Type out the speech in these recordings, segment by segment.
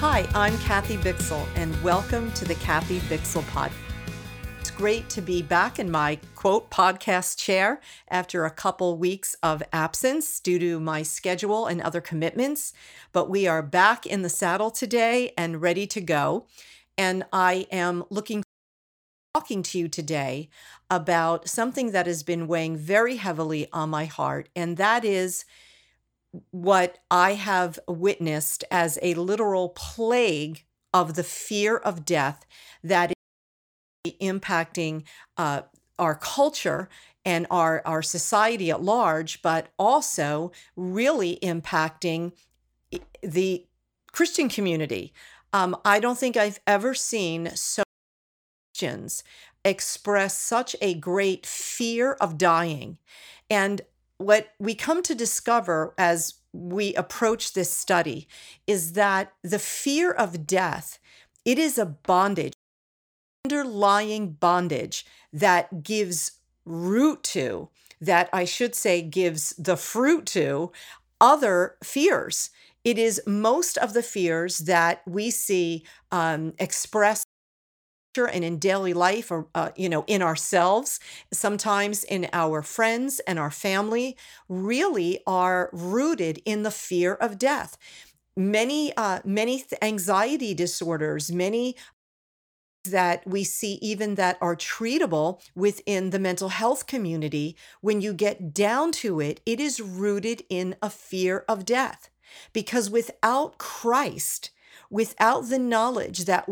Hi, I'm Kathy Bixel, and welcome to the Kathy Bixel Pod. It's great to be back in my quote podcast chair after a couple weeks of absence due to my schedule and other commitments. But we are back in the saddle today and ready to go. And I am looking talking to you today about something that has been weighing very heavily on my heart, and that is what I have witnessed as a literal plague of the fear of death that is impacting uh, our culture and our, our society at large, but also really impacting the Christian community. Um, I don't think I've ever seen so many Christians express such a great fear of dying. And what we come to discover as we approach this study is that the fear of death it is a bondage underlying bondage that gives root to that i should say gives the fruit to other fears. It is most of the fears that we see um, expressed and in daily life or uh, you know in ourselves sometimes in our friends and our family really are rooted in the fear of death. Many uh, many anxiety disorders many that we see even that are treatable within the mental health community when you get down to it it is rooted in a fear of death. Because without Christ without the knowledge that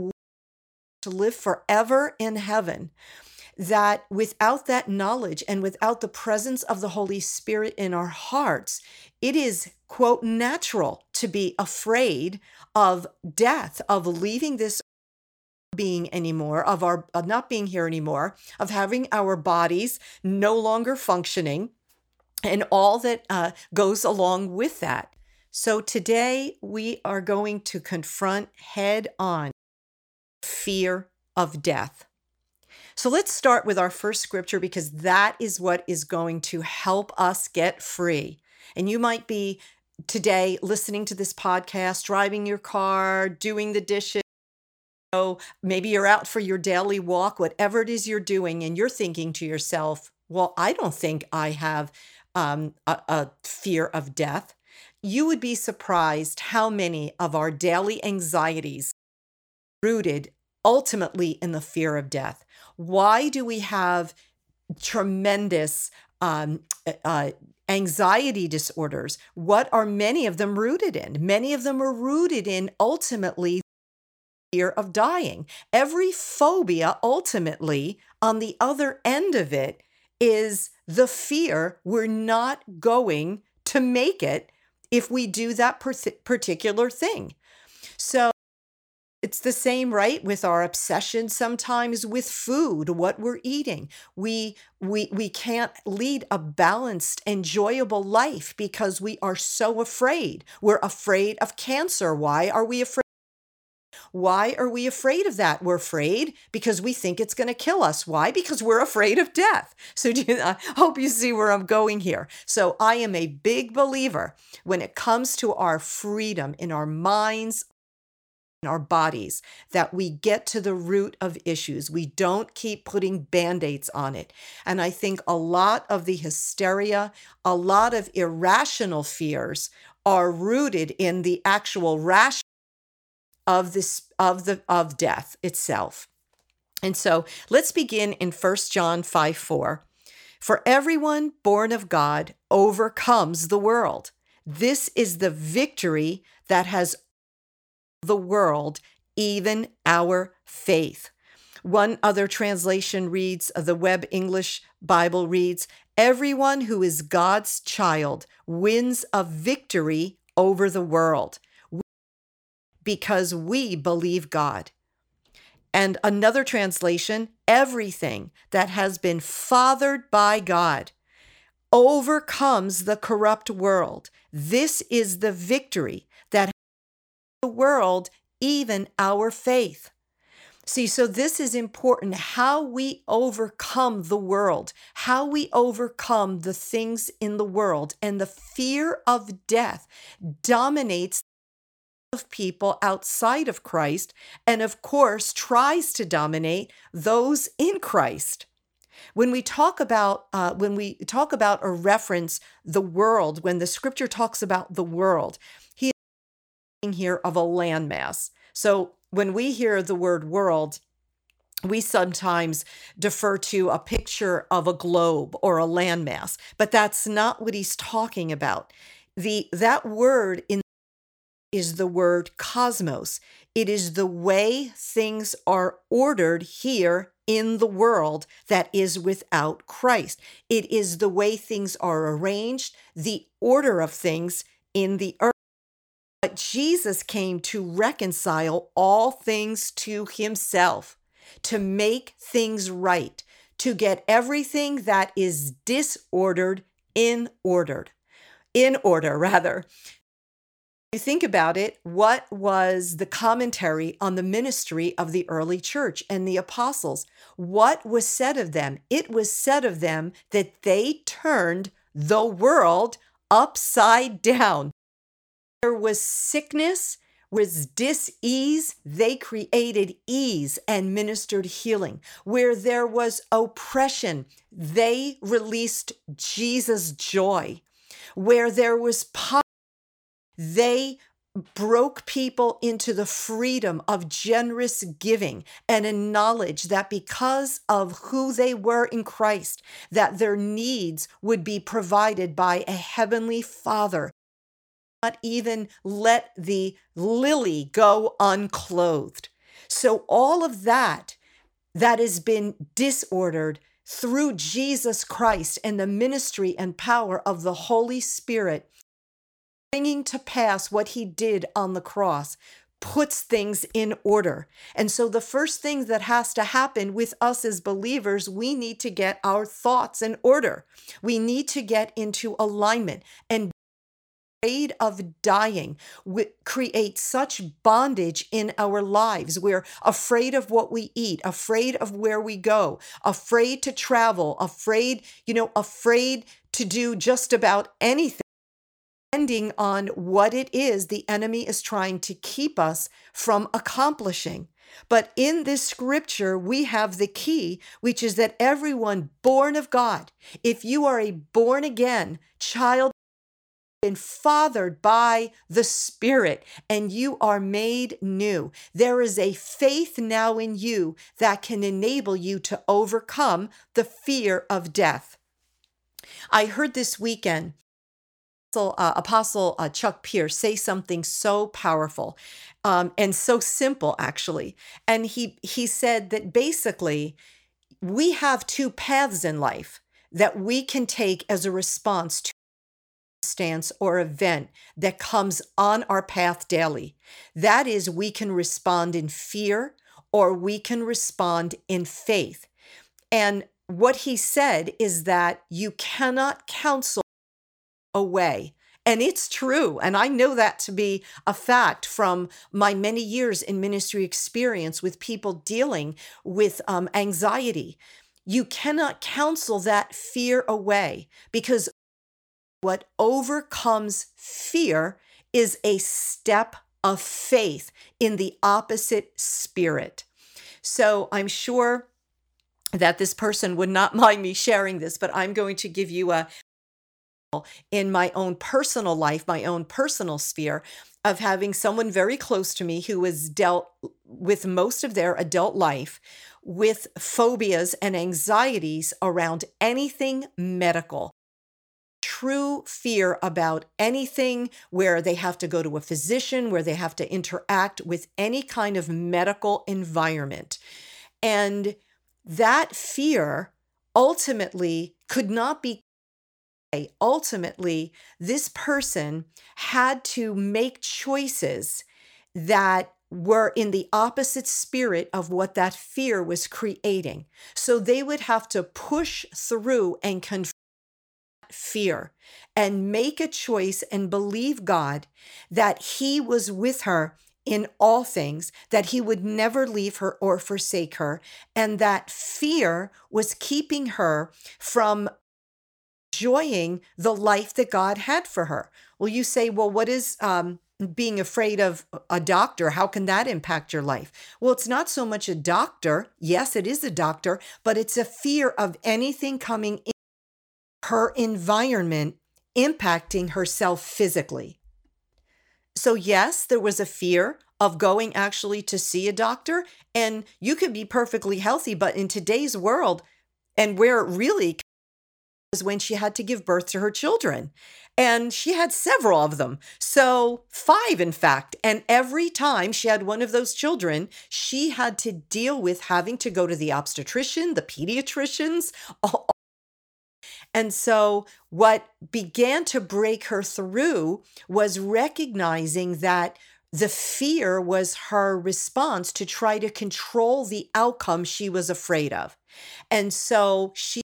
to live forever in heaven that without that knowledge and without the presence of the Holy Spirit in our hearts, it is, quote, natural to be afraid of death, of leaving this being anymore, of our of not being here anymore, of having our bodies no longer functioning, and all that uh, goes along with that. So today we are going to confront head on fear of death. So let's start with our first scripture because that is what is going to help us get free. And you might be today listening to this podcast, driving your car, doing the dishes. Oh, maybe you're out for your daily walk, whatever it is you're doing, and you're thinking to yourself, well, I don't think I have um, a, a fear of death. You would be surprised how many of our daily anxieties rooted ultimately in the fear of death. Why do we have tremendous um, uh, anxiety disorders? What are many of them rooted in? Many of them are rooted in ultimately fear of dying. Every phobia, ultimately, on the other end of it, is the fear we're not going to make it if we do that particular thing. So, it's the same right with our obsession sometimes with food what we're eating we we we can't lead a balanced enjoyable life because we are so afraid we're afraid of cancer why are we afraid why are we afraid of that? We're afraid because we think it's going to kill us. Why? Because we're afraid of death. So you, I hope you see where I'm going here. So I am a big believer when it comes to our freedom in our minds, our bodies that we get to the root of issues. We don't keep putting band aids on it. And I think a lot of the hysteria, a lot of irrational fears are rooted in the actual ration of this of the of death itself. And so let's begin in 1 John 5 4. For everyone born of God overcomes the world. This is the victory that has the world, even our faith. One other translation reads, the Web English Bible reads, Everyone who is God's child wins a victory over the world because we believe God. And another translation, everything that has been fathered by God overcomes the corrupt world. This is the victory the world, even our faith. See, so this is important how we overcome the world, how we overcome the things in the world. And the fear of death dominates of people outside of Christ, and of course, tries to dominate those in Christ. When we talk about uh, when we talk about or reference the world, when the scripture talks about the world, here of a landmass. So when we hear the word world, we sometimes defer to a picture of a globe or a landmass, but that's not what he's talking about. The that word in is the word cosmos. It is the way things are ordered here in the world that is without Christ. It is the way things are arranged, the order of things in the earth. But Jesus came to reconcile all things to himself, to make things right, to get everything that is disordered in ordered. In order, rather you think about it, what was the commentary on the ministry of the early church and the apostles? What was said of them? It was said of them that they turned the world upside down. There was sickness, was dis-ease, they created ease and ministered healing. Where there was oppression, they released Jesus' joy. Where there was poverty, they broke people into the freedom of generous giving and a knowledge that because of who they were in Christ that their needs would be provided by a heavenly father not even let the lily go unclothed so all of that that has been disordered through Jesus Christ and the ministry and power of the Holy Spirit bringing to pass what he did on the cross puts things in order. And so the first thing that has to happen with us as believers, we need to get our thoughts in order. We need to get into alignment and afraid of dying create such bondage in our lives. We're afraid of what we eat, afraid of where we go, afraid to travel, afraid, you know, afraid to do just about anything depending on what it is the enemy is trying to keep us from accomplishing. But in this scripture, we have the key, which is that everyone born of God, if you are a born again child, been fathered by the Spirit and you are made new. There is a faith now in you that can enable you to overcome the fear of death. I heard this weekend Apostle, uh, Apostle uh, Chuck Pierce say something so powerful um, and so simple, actually. And he he said that basically we have two paths in life that we can take as a response to stance or event that comes on our path daily. That is, we can respond in fear or we can respond in faith. And what he said is that you cannot counsel away. And it's true. And I know that to be a fact from my many years in ministry experience with people dealing with um, anxiety. You cannot counsel that fear away because what overcomes fear is a step of faith in the opposite spirit. So I'm sure that this person would not mind me sharing this, but I'm going to give you a, in my own personal life, my own personal sphere of having someone very close to me who was dealt with most of their adult life with phobias and anxieties around anything medical. True fear about anything where they have to go to a physician, where they have to interact with any kind of medical environment. And that fear ultimately could not be ultimately, this person had to make choices that were in the opposite spirit of what that fear was creating. So they would have to push through and confront fear and make a choice and believe God that He was with her in all things, that He would never leave her or forsake her, and that fear was keeping her from enjoying the life that God had for her. Well, you say, well, what is um, being afraid of a doctor, how can that impact your life? Well, it's not so much a doctor. Yes, it is a doctor, but it's a fear of anything coming in her environment impacting herself physically. So, yes, there was a fear of going actually to see a doctor, and you could be perfectly healthy, but in today's world, and where it really was when she had to give birth to her children. And she had several of them. So, five, in fact. And every time she had one of those children, she had to deal with having to go to the obstetrician, the pediatricians. And so, what began to break her through was recognizing that the fear was her response to try to control the outcome she was afraid of. And so, she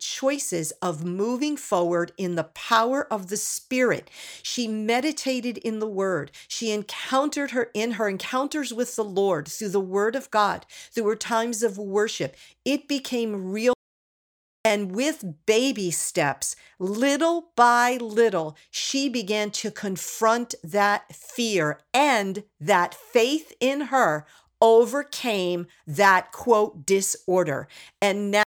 choices of moving forward in the power of the spirit. She meditated in the word. She encountered her in her encounters with the lord through the word of god through her times of worship. It became real and with baby steps, little by little, she began to confront that fear, and that faith in her overcame that quote disorder. And now,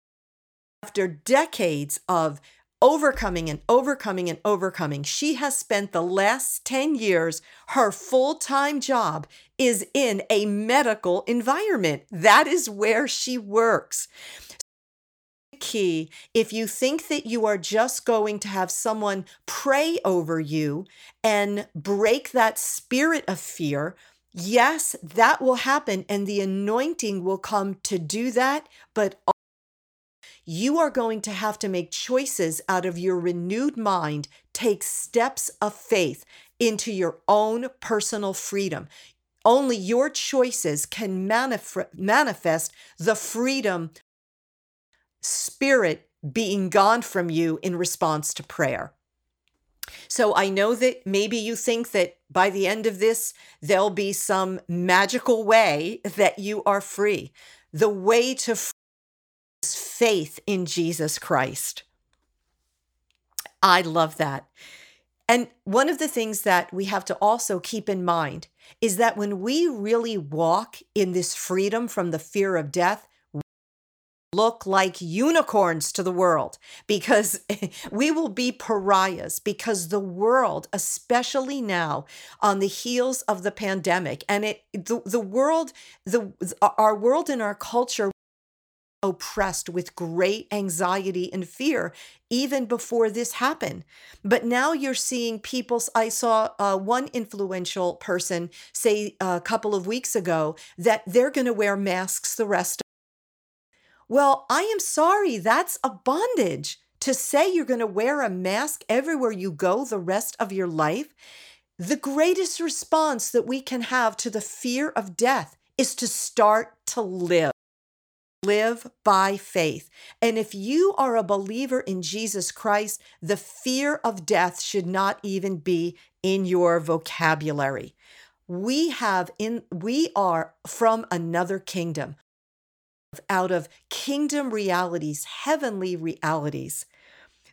after decades of overcoming and overcoming and overcoming, she has spent the last 10 years, her full time job is in a medical environment. That is where she works key if you think that you are just going to have someone pray over you and break that spirit of fear. Yes, that will happen, and the anointing will come to do that. But you are going to have to make choices out of your renewed mind, take steps of faith into your own personal freedom. Only your choices can manif- manifest the freedom, spirit being gone from you in response to prayer. So I know that maybe you think that by the end of this, there'll be some magical way that you are free. The way to faith in Jesus Christ. I love that. And one of the things that we have to also keep in mind is that when we really walk in this freedom from the fear of death, look like unicorns to the world because we will be pariahs because the world especially now on the heels of the pandemic and it the, the world the our world and our culture oppressed with great anxiety and fear even before this happened. But now you're seeing people. I saw uh, one influential person say a couple of weeks ago that they're going to wear masks the rest. Well, I am sorry, that's a bondage. To say you're going to wear a mask everywhere you go the rest of your life, the greatest response that we can have to the fear of death is to start to live live by faith. And if you are a believer in Jesus Christ, the fear of death should not even be in your vocabulary. We have in we are from another kingdom out of kingdom realities, heavenly realities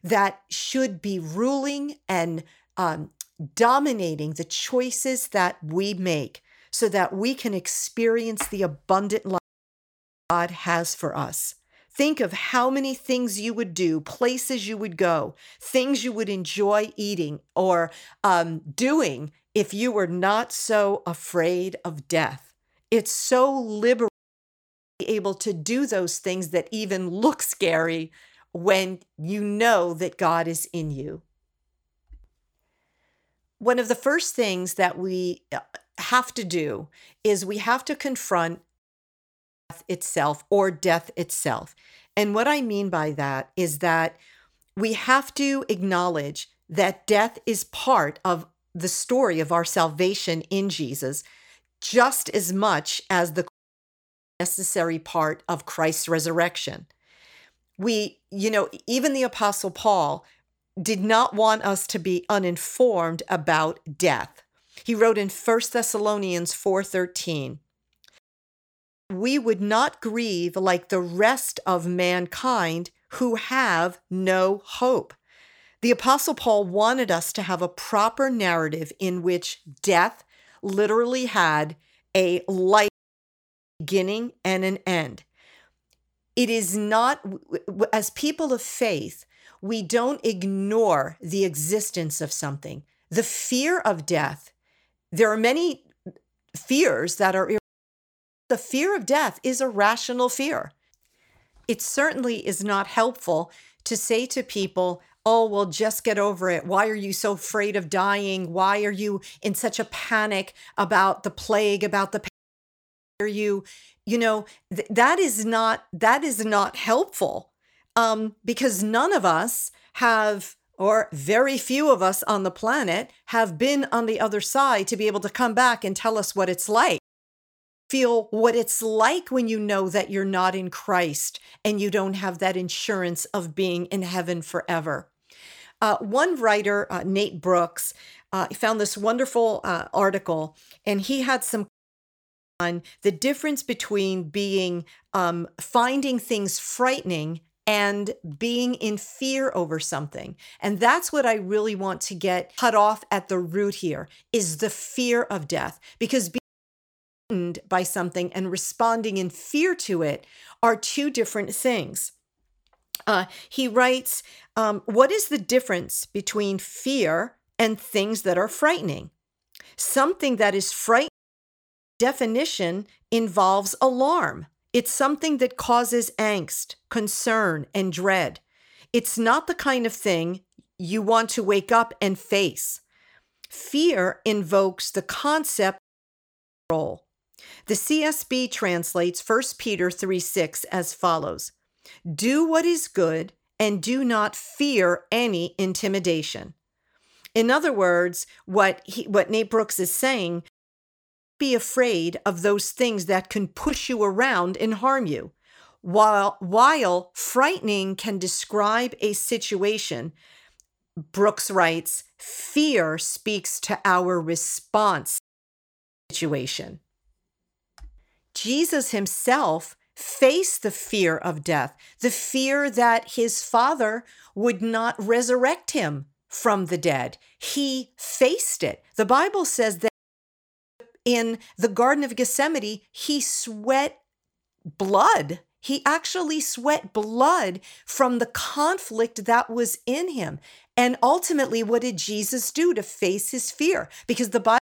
that should be ruling and um, dominating the choices that we make so that we can experience the abundant life God has for us. Think of how many things you would do, places you would go, things you would enjoy eating or um, doing if you were not so afraid of death. It's so liberating able to do those things that even look scary when you know that God is in you. One of the first things that we uh, have to do is we have to confront death itself or death itself. And what I mean by that is that we have to acknowledge that death is part of the story of our salvation in Jesus just as much as the necessary part of Christ's resurrection. We, you know, even the Apostle Paul did not want us to be uninformed about death. He wrote in 1 Thessalonians 4:13, we would not grieve like the rest of mankind who have no hope. The Apostle Paul wanted us to have a proper narrative in which death literally had a life beginning and an end. It is not, as people of faith, we don't ignore the existence of something. The fear of death, there are many fears that are, the fear of death is a rational fear. It certainly is not helpful to say to people, oh, well, just get over it. Why are you so afraid of dying? Why are you in such a panic about the plague, about the you you know th- that is not that is not helpful um, because none of us have or very few of us on the planet have been on the other side to be able to come back and tell us what it's like feel what it's like when you know that you're not in Christ and you don't have that insurance of being in heaven forever. Uh, one writer, uh, Nate Brooks, uh, found this wonderful uh, article, and he had some on the difference between being um, finding things frightening and being in fear over something. And that's what I really want to get cut off at the root here is the fear of death because being frightened by something and responding in fear to it are two different things. Uh, he writes, um, What is the difference between fear and things that are frightening? Something that is frightening definition involves alarm. It's something that causes angst, concern, and dread. It's not the kind of thing you want to wake up and face. Fear invokes the concept of role. The CSB translates 1 Peter 3 6 as follows Do what is good and do not fear any intimidation. In other words, what, he, what Nate Brooks is saying be afraid of those things that can push you around and harm you. While, while frightening can describe a situation, Brooks writes, fear speaks to our response situation. Jesus himself faced the fear of death, the fear that his father would not resurrect him from the dead. He faced it. The Bible says that in the Garden of Gethsemane, he sweat blood. He actually sweat blood from the conflict that was in him. And ultimately, what did Jesus do to face his fear? Because the Bible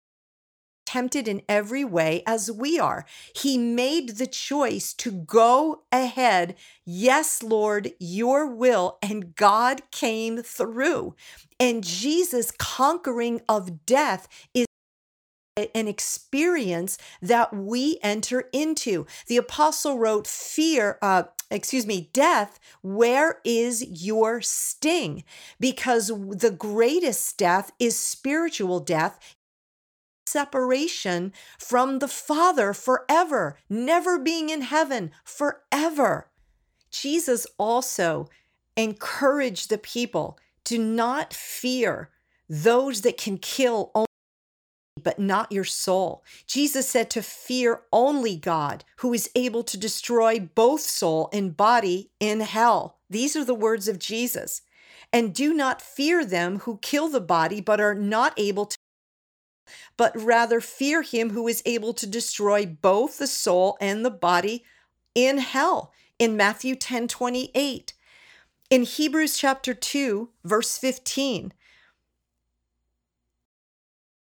tempted in every way as we are. He made the choice to go ahead. Yes, Lord, your will. And God came through. And Jesus' conquering of death is an experience that we enter into. The apostle wrote, Fear, uh, excuse me, death, where is your sting? Because the greatest death is spiritual death. Separation from the Father forever, never being in heaven forever. Jesus also encouraged the people to not fear those that can kill but not your soul. Jesus said to fear only God, who is able to destroy both soul and body in hell. These are the words of Jesus. And do not fear them who kill the body, but are not able to, but rather fear him who is able to destroy both the soul and the body in hell. In Matthew 10 28. In Hebrews chapter 2, verse 15,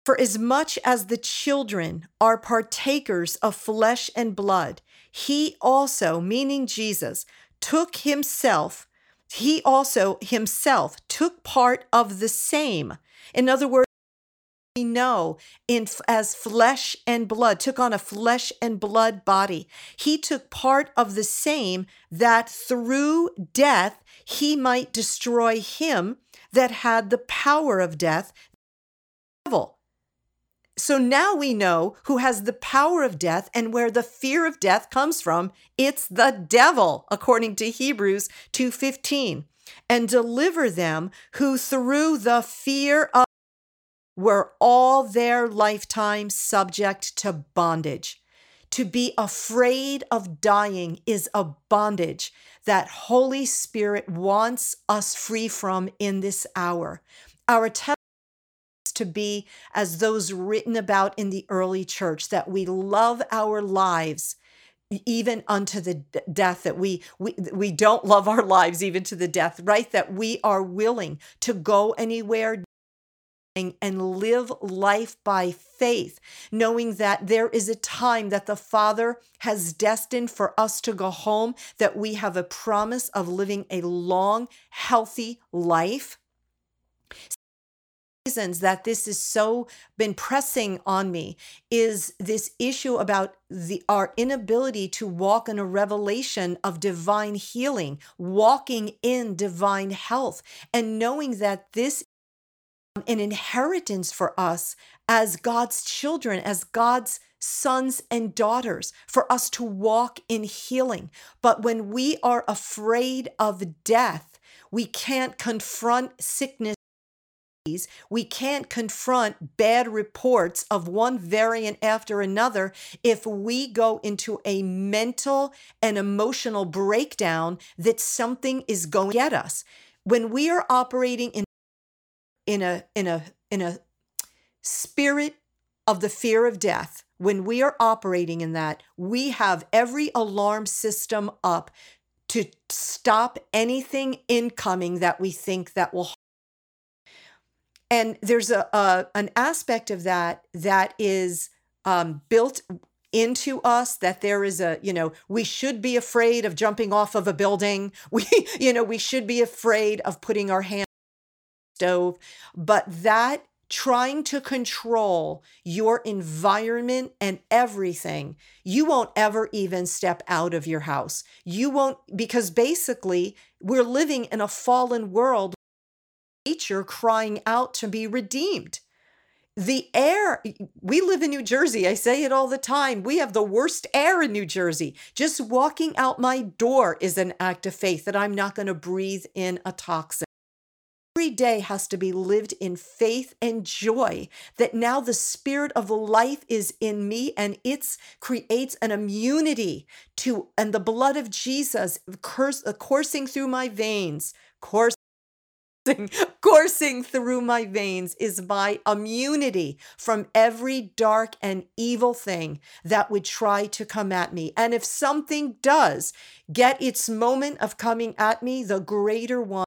for as much as the children are partakers of flesh and blood, he also, meaning Jesus, took himself, he also himself took part of the same. In other words, we know in as flesh and blood took on a flesh and blood body. He took part of the same that through death he might destroy him that had the power of death. Devil so now we know who has the power of death and where the fear of death comes from. It's the devil, according to Hebrews 2:15. And deliver them who through the fear of were all their lifetime subject to bondage. To be afraid of dying is a bondage that Holy Spirit wants us free from in this hour. Our testimony to be as those written about in the early church that we love our lives even unto the death that we we we don't love our lives even to the death right that we are willing to go anywhere and live life by faith, knowing that there is a time that the Father has destined for us to go home, that we have a promise of living a long, healthy life. Reasons that this is so been pressing on me is this issue about the our inability to walk in a revelation of divine healing, walking in divine health, and knowing that this an inheritance for us as God's children, as God's sons and daughters, for us to walk in healing. But when we are afraid of death, we can't confront sickness. We can't confront bad reports of one variant after another if we go into a mental and emotional breakdown that something is going to get us. When we are operating in in a in a in a spirit of the fear of death when we are operating in that we have every alarm system up to stop anything incoming that we think that will and there's a, a an aspect of that that is um, built into us that there is a you know we should be afraid of jumping off of a building we you know we should be afraid of putting our hand stove, but that trying to control your environment and everything, you won't ever even step out of your house. You won't, because basically, we're living in a fallen world, nature crying out to be redeemed. The air, we live in New Jersey. I say it all the time. We have the worst air in New Jersey. Just walking out my door is an act of faith that I'm not going to breathe in a toxin. Every day has to be lived in faith and joy that now the spirit of life is in me and it creates an immunity to, and the blood of Jesus course, coursing through my veins, coursing coursing through my veins is my immunity from every dark and evil thing that would try to come at me. And if something does get its moment of coming at me, the greater one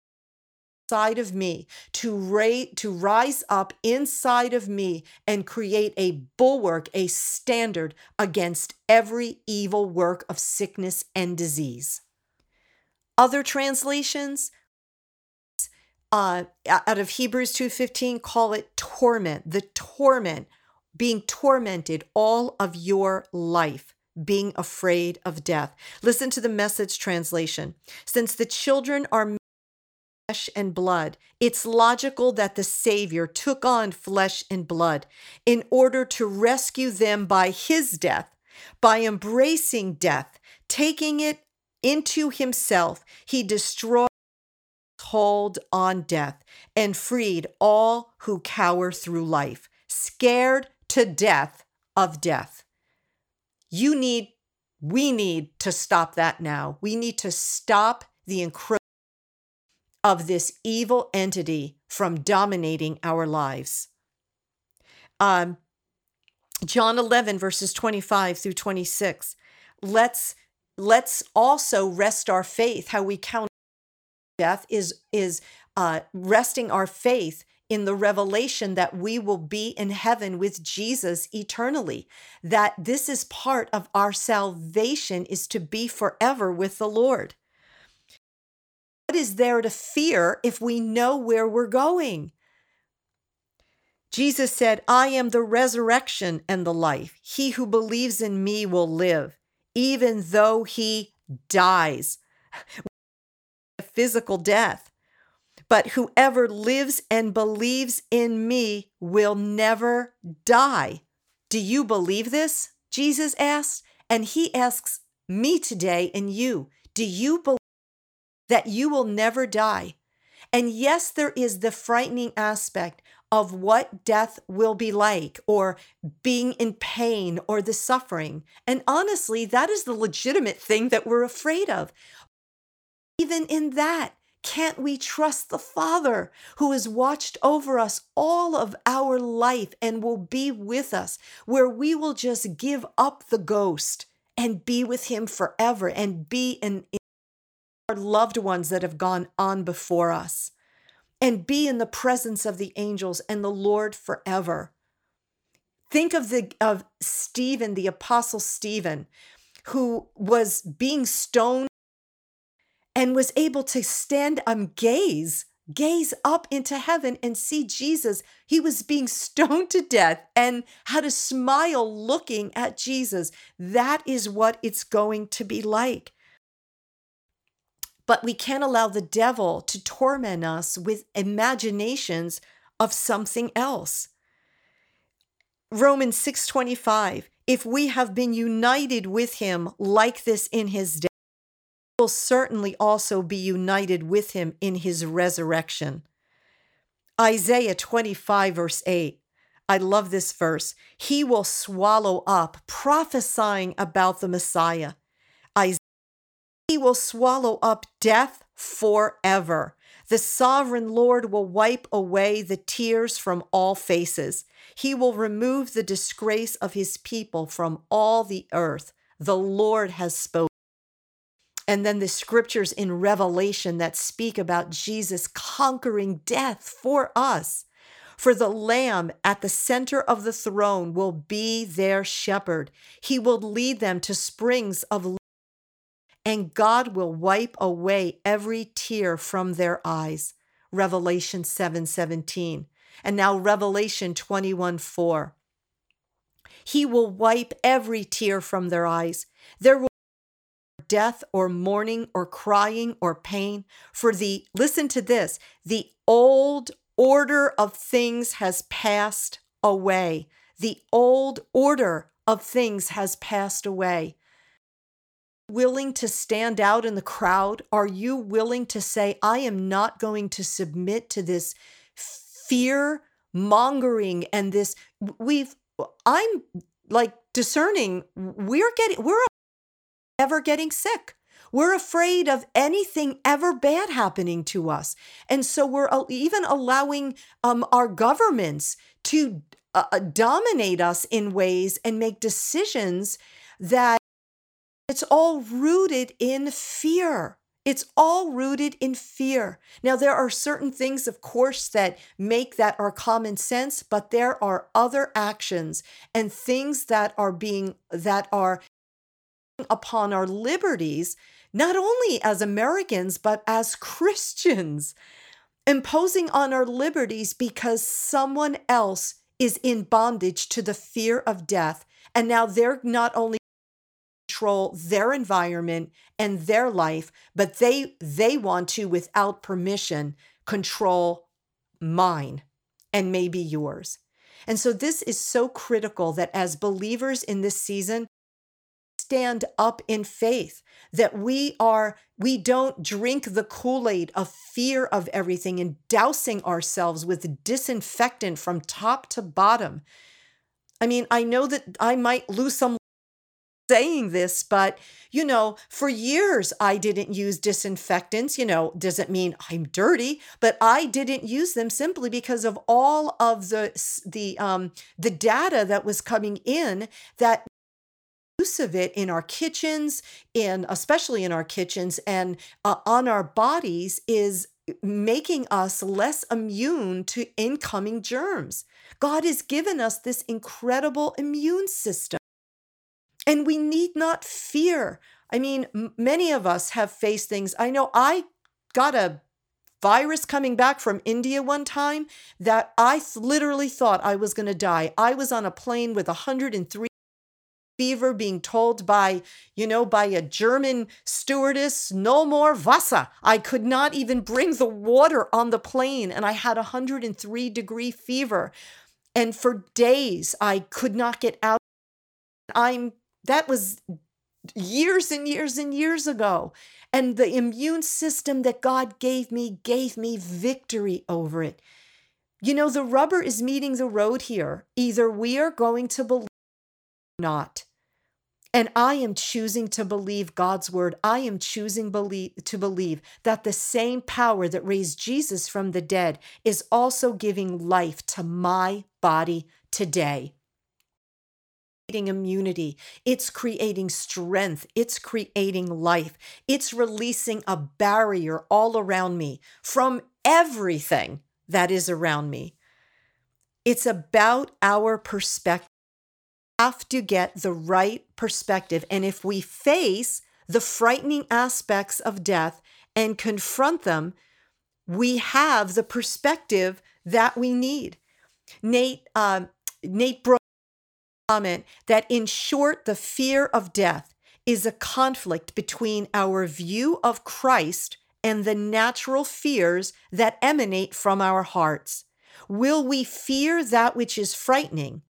inside of me to rate to rise up inside of me and create a bulwark a standard against every evil work of sickness and disease other translations uh, out of hebrews 2.15 call it torment the torment being tormented all of your life being afraid of death listen to the message translation since the children are flesh and blood. It's logical that the Savior took on flesh and blood in order to rescue them by his death, by embracing death, taking it into himself. He destroyed hold on death and freed all who cower through life, scared to death of death. You need, we need to stop that now. We need to stop the encroachment of this evil entity from dominating our lives. Um, John 11 verses 25 through 26. Let's let's also rest our faith. How we count death is is uh, resting our faith in the revelation that we will be in heaven with Jesus eternally. That this is part of our salvation is to be forever with the Lord. What is there to fear if we know where we're going? Jesus said, I am the resurrection and the life. He who believes in me will live, even though he dies. Physical death. But whoever lives and believes in me will never die. Do you believe this? Jesus asked. And he asks me today and you, do you believe? that you will never die. And yes, there is the frightening aspect of what death will be like or being in pain or the suffering. And honestly, that is the legitimate thing that we're afraid of. Even in that, can't we trust the Father who has watched over us all of our life and will be with us, where we will just give up the ghost and be with Him forever and be in, our loved ones that have gone on before us and be in the presence of the angels and the Lord forever. Think of the of Stephen, the apostle Stephen, who was being stoned and was able to stand and um, gaze gaze up into heaven and see Jesus. He was being stoned to death and had a smile looking at Jesus. That is what it's going to be like. But we can't allow the devil to torment us with imaginations of something else. Romans 6:25 If we have been united with him like this in his death will certainly also be united with him in his resurrection. Isaiah 25, verse 8. I love this verse. He will swallow up, prophesying about the Messiah. Isaiah, he will swallow up death forever. The sovereign Lord will wipe away the tears from all faces. He will remove the disgrace of his people from all the earth. The Lord has spoken and then the scriptures in Revelation that speak about Jesus conquering death for us. For the Lamb at the center of the throne will be their shepherd. He will lead them to springs of and God will wipe away every tear from their eyes. Revelation 7:17. 7, and now Revelation 21 4. He will wipe every tear from their eyes. There will death or mourning or crying or pain. For the, listen to this, the old order of things has passed away. The old order of things has passed away. Willing to stand out in the crowd? Are you willing to say, I am not going to submit to this fear mongering and this? We've, I'm like discerning, we're getting, we're ever getting sick. We're afraid of anything ever bad happening to us. And so we're even allowing um, our governments to uh, uh, dominate us in ways and make decisions that it's all rooted in fear. It's all rooted in fear. Now, there are certain things, of course, that make that our common sense, but there are other actions and things that are being, that are upon our liberties, not only as Americans, but as Christians, imposing on our liberties because someone else is in bondage to the fear of death. And now they're not only control their environment and their life, but they they want to, without permission, control mine and maybe yours. And so this is so critical that as believers in this season, stand up in faith, that we are, we don't drink the Kool Aid of fear of everything and dousing ourselves with disinfectant from top to bottom. I mean, I know that I might lose some saying this, but you know, for years I didn't use disinfectants. You know, doesn't mean I'm dirty, but I didn't use them simply because of all of the the um the data that was coming in that use of it in our kitchens, in especially in our kitchens and uh, on our bodies is making us less immune to incoming germs. God has given us this incredible immune system. And we need not fear. I mean, m- many of us have faced things. I know I got a virus coming back from India one time that I th- literally thought I was going to die. I was on a plane with 103 fever being told by, you know, by a German stewardess, no more Wasser. I could not even bring the water on the plane and I had 103 degree fever. And for days I could not get out. I'm that was years and years and years ago. And the immune system that God gave me gave me victory over it. You know, the rubber is meeting the road here. Either we are going to believe not. And I am choosing to believe God's word. I am choosing believe, to believe that the same power that raised Jesus from the dead is also giving life to my body today. Creating immunity, it's creating strength, it's creating life, it's releasing a barrier all around me from everything that is around me. It's about our perspective have to get the right perspective. And if we face the frightening aspects of death and confront them, we have the perspective that we need. Nate, uh, Nate Brooks comment that in short, the fear of death is a conflict between our view of Christ and the natural fears that emanate from our hearts. Will we fear that which is frightening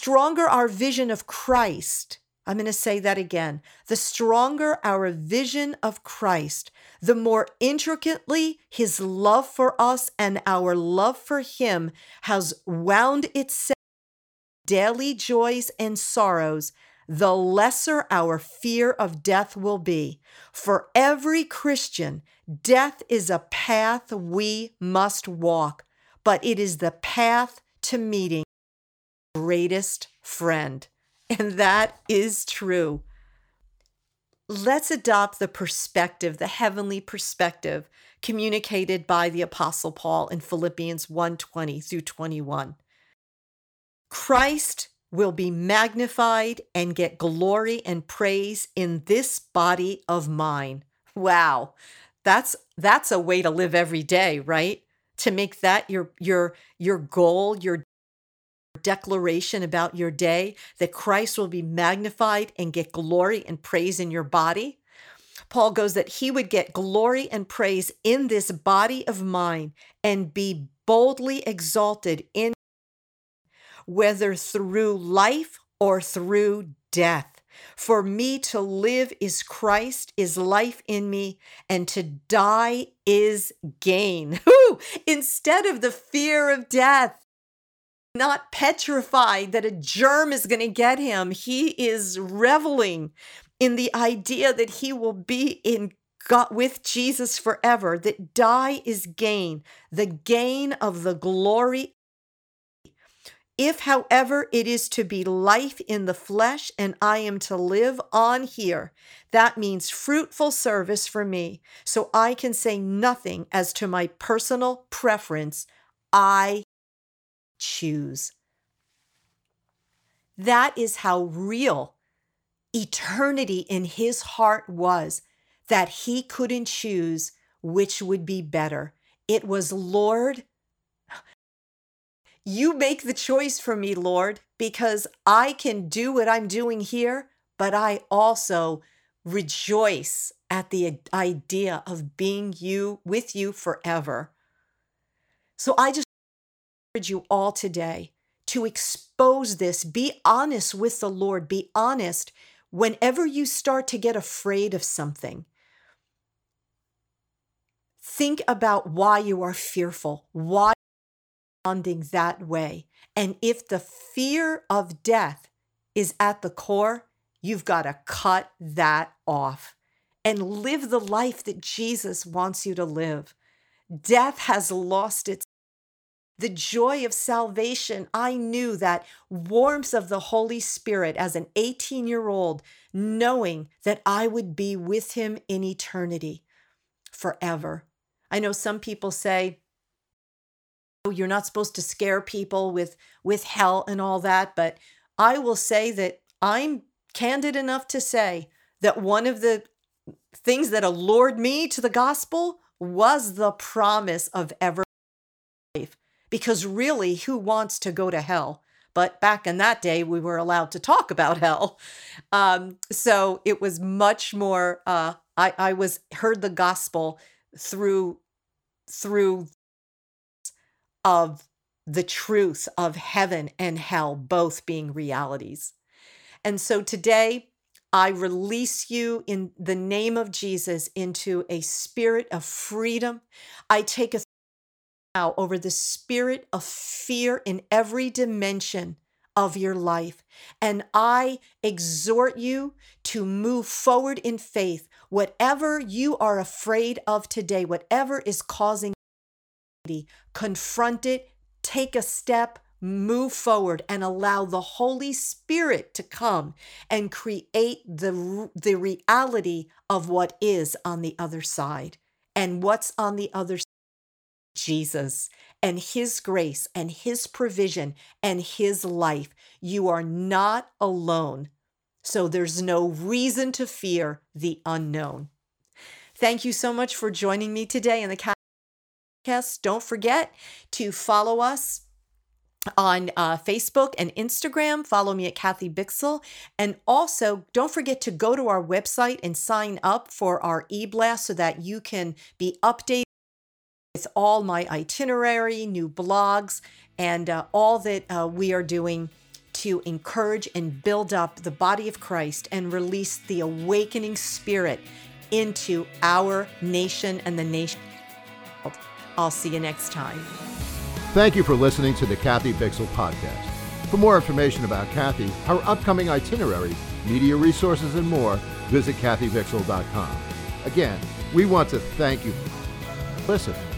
stronger our vision of Christ, I'm going to say that again. The stronger our vision of Christ, the more intricately his love for us and our love for him has wound itself daily joys and sorrows, the lesser our fear of death will be. For every Christian, death is a path we must walk, but it is the path to meeting greatest friend. And that is true. Let's adopt the perspective, the heavenly perspective communicated by the apostle Paul in Philippians 1:20 through 21. Christ will be magnified and get glory and praise in this body of mine. Wow. That's that's a way to live every day, right? To make that your your your goal, your declaration about your day that Christ will be magnified and get glory and praise in your body. Paul goes that he would get glory and praise in this body of mine and be boldly exalted in whether through life or through death. For me to live is Christ, is life in me, and to die is gain. Instead of the fear of death, not petrified that a germ is going to get him. He is reveling in the idea that he will be in God with Jesus forever, that die is gain, the gain of the glory. If, however, it is to be life in the flesh and I am to live on here, that means fruitful service for me. So I can say nothing as to my personal preference. I choose. That is how real eternity in his heart was that he couldn't choose which would be better. It was, Lord, you make the choice for me, Lord, because I can do what I'm doing here, but I also rejoice at the idea of being you with you forever. So I just you all today to expose this. Be honest with the Lord. Be honest whenever you start to get afraid of something. Think about why you are fearful, why responding that way. And if the fear of death is at the core, you've got to cut that off and live the life that Jesus wants you to live. Death has lost its the joy of salvation. I knew that warmth of the Holy Spirit as an 18 year old, knowing that I would be with Him in eternity forever. I know some people say, oh, you're not supposed to scare people with, with hell and all that, but I will say that I'm candid enough to say that one of the things that allured me to the gospel was the promise of ever life because really, who wants to go to hell? But back in that day, we were allowed to talk about hell. Um, so it was much more. Uh, I, I was heard the gospel through through of the truth of heaven and hell both being realities. And so today, I release you in the name of Jesus into a spirit of freedom. I take a now over the spirit of fear in every dimension of your life. And I exhort you to move forward in faith. Whatever you are afraid of today, whatever is causing confront it, take a step, move forward, and allow the Holy Spirit to come and create the, the reality of what is on the other side. And what's on the other side? Jesus and His grace and His provision and His life. You are not alone. So there's no reason to fear the unknown. Thank you so much for joining me today in the podcast. Don't forget to follow us on uh, Facebook and Instagram. Follow me at Kathy Bixel. And also, don't forget to go to our website and sign up for our e blast so that you can be updated with all my itinerary, new blogs, and uh, all that uh, we are doing to encourage and build up the body of Christ and release the awakening spirit into our nation and the nation. I'll see you next time. Thank you for listening to the Kathy Bixel podcast. For more information about Kathy, her upcoming itinerary, media resources, and more, visit kathybixel.com. Again, we want to thank you for listening